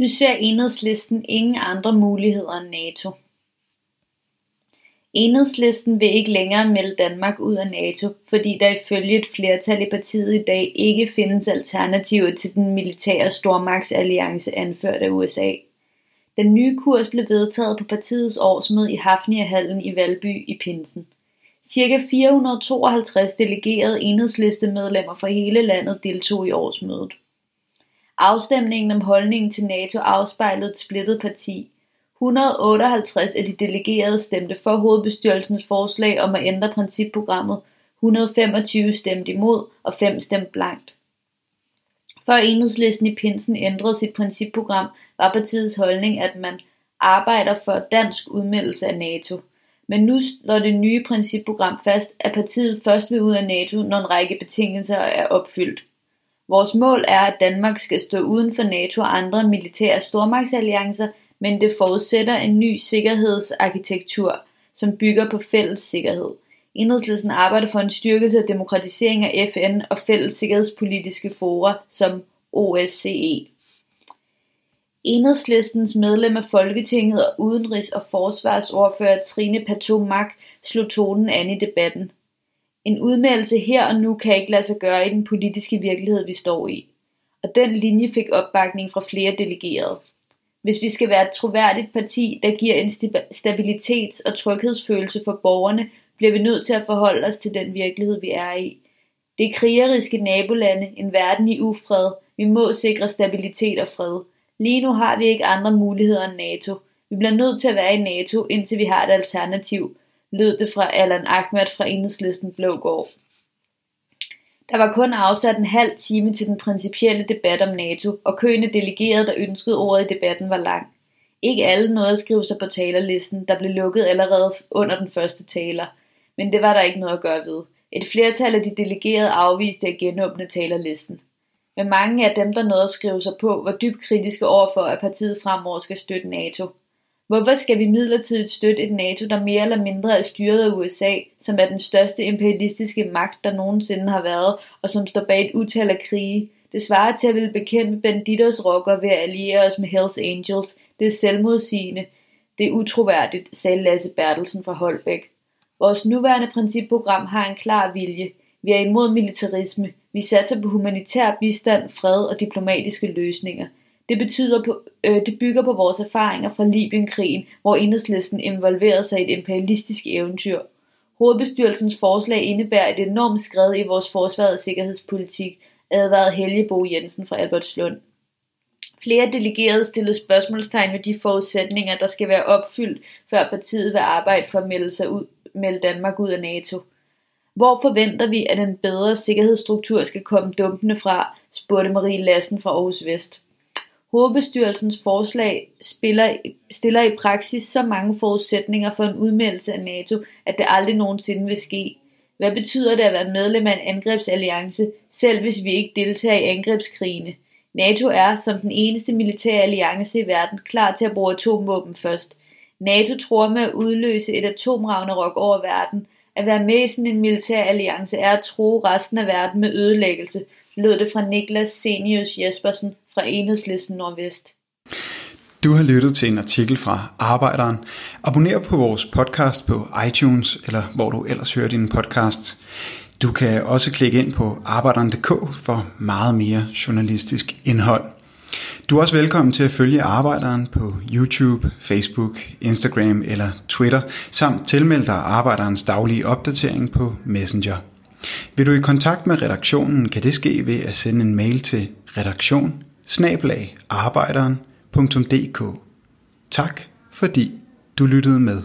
Nu ser Enhedslisten ingen andre muligheder end NATO. Enhedslisten vil ikke længere melde Danmark ud af NATO, fordi der ifølge et flertal i partiet i dag ikke findes alternativer til den militære stormagtsalliance anført af USA. Den nye kurs blev vedtaget på partiets årsmøde i Hafnia-hallen i Valby i Pinsen. Cirka 452 delegerede enhedslistemedlemmer fra hele landet deltog i årsmødet. Afstemningen om holdningen til NATO afspejlede et splittet parti. 158 af de delegerede stemte for hovedbestyrelsens forslag om at ændre principprogrammet, 125 stemte imod og 5 stemte blankt. Før enhedslisten i Pinsen ændrede sit principprogram, var partiets holdning, at man arbejder for dansk udmeldelse af NATO. Men nu slår det nye principprogram fast, at partiet først vil ud af NATO, når en række betingelser er opfyldt. Vores mål er, at Danmark skal stå uden for NATO og andre militære stormagtsalliancer, men det forudsætter en ny sikkerhedsarkitektur, som bygger på fælles sikkerhed. Enhedslisten arbejder for en styrkelse og demokratisering af FN og fælles sikkerhedspolitiske fora som OSCE. Enhedslistens medlem af Folketinget og udenrigs- og forsvarsordfører Trine Patomak slog tonen an i debatten. En udmeldelse her og nu kan ikke lade sig gøre i den politiske virkelighed, vi står i. Og den linje fik opbakning fra flere delegerede. Hvis vi skal være et troværdigt parti, der giver en stabilitets- og tryghedsfølelse for borgerne, bliver vi nødt til at forholde os til den virkelighed, vi er i. Det er krigeriske nabolande, en verden i ufred. Vi må sikre stabilitet og fred. Lige nu har vi ikke andre muligheder end NATO. Vi bliver nødt til at være i NATO, indtil vi har et alternativ, lød det fra Allan Ahmed fra enhedslisten Blågård. Der var kun afsat en halv time til den principielle debat om NATO, og køen af delegerede, der ønskede ordet i debatten, var lang. Ikke alle nåede at skrive sig på talerlisten, der blev lukket allerede under den første taler, men det var der ikke noget at gøre ved. Et flertal af de delegerede afviste at genåbne talerlisten. Men mange af dem, der nåede at skrive sig på, var dybt kritiske overfor, at partiet fremover skal støtte NATO. Hvorfor skal vi midlertidigt støtte et NATO, der mere eller mindre er styret af USA, som er den største imperialistiske magt, der nogensinde har været, og som står bag et utal af krige? Det svarer til at ville bekæmpe banditters rocker ved at alliere os med Hells Angels. Det er selvmodsigende. Det er utroværdigt, sagde Lasse Bertelsen fra Holbæk. Vores nuværende principprogram har en klar vilje. Vi er imod militarisme. Vi satser på humanitær bistand, fred og diplomatiske løsninger – det, betyder på, øh, det bygger på vores erfaringer fra Libyenkrigen, hvor enhedslisten involverede sig i et imperialistisk eventyr. Hovedbestyrelsens forslag indebærer et enormt skred i vores forsvars- og sikkerhedspolitik, advarede Helge Bo Jensen fra Albertslund. Flere delegerede stillede spørgsmålstegn ved de forudsætninger, der skal være opfyldt, før partiet vil arbejde for at melde, sig ud, melde Danmark ud af NATO. Hvor forventer vi, at en bedre sikkerhedsstruktur skal komme dumpende fra, spurgte Marie Lassen fra Aarhus Vest. Hovedbestyrelsens forslag spiller, stiller i praksis så mange forudsætninger for en udmeldelse af NATO, at det aldrig nogensinde vil ske. Hvad betyder det at være medlem af en angrebsalliance, selv hvis vi ikke deltager i angrebskrigene? NATO er, som den eneste militære alliance i verden, klar til at bruge atomvåben først. NATO tror med at udløse et atomravnerok over verden. At være med i sådan en militær alliance er at tro resten af verden med ødelæggelse, lød det fra Niklas Senius Jespersen fra Enhedslisten Nordvest. Du har lyttet til en artikel fra Arbejderen. Abonner på vores podcast på iTunes, eller hvor du ellers hører din podcast. Du kan også klikke ind på arbejderen.dk for meget mere journalistisk indhold. Du er også velkommen til at følge Arbejderen på YouTube, Facebook, Instagram eller Twitter, samt tilmelde dig Arbejderens daglige opdatering på Messenger. Vil du i kontakt med redaktionen, kan det ske ved at sende en mail til redaktion arbejderen.dk. Tak fordi du lyttede med.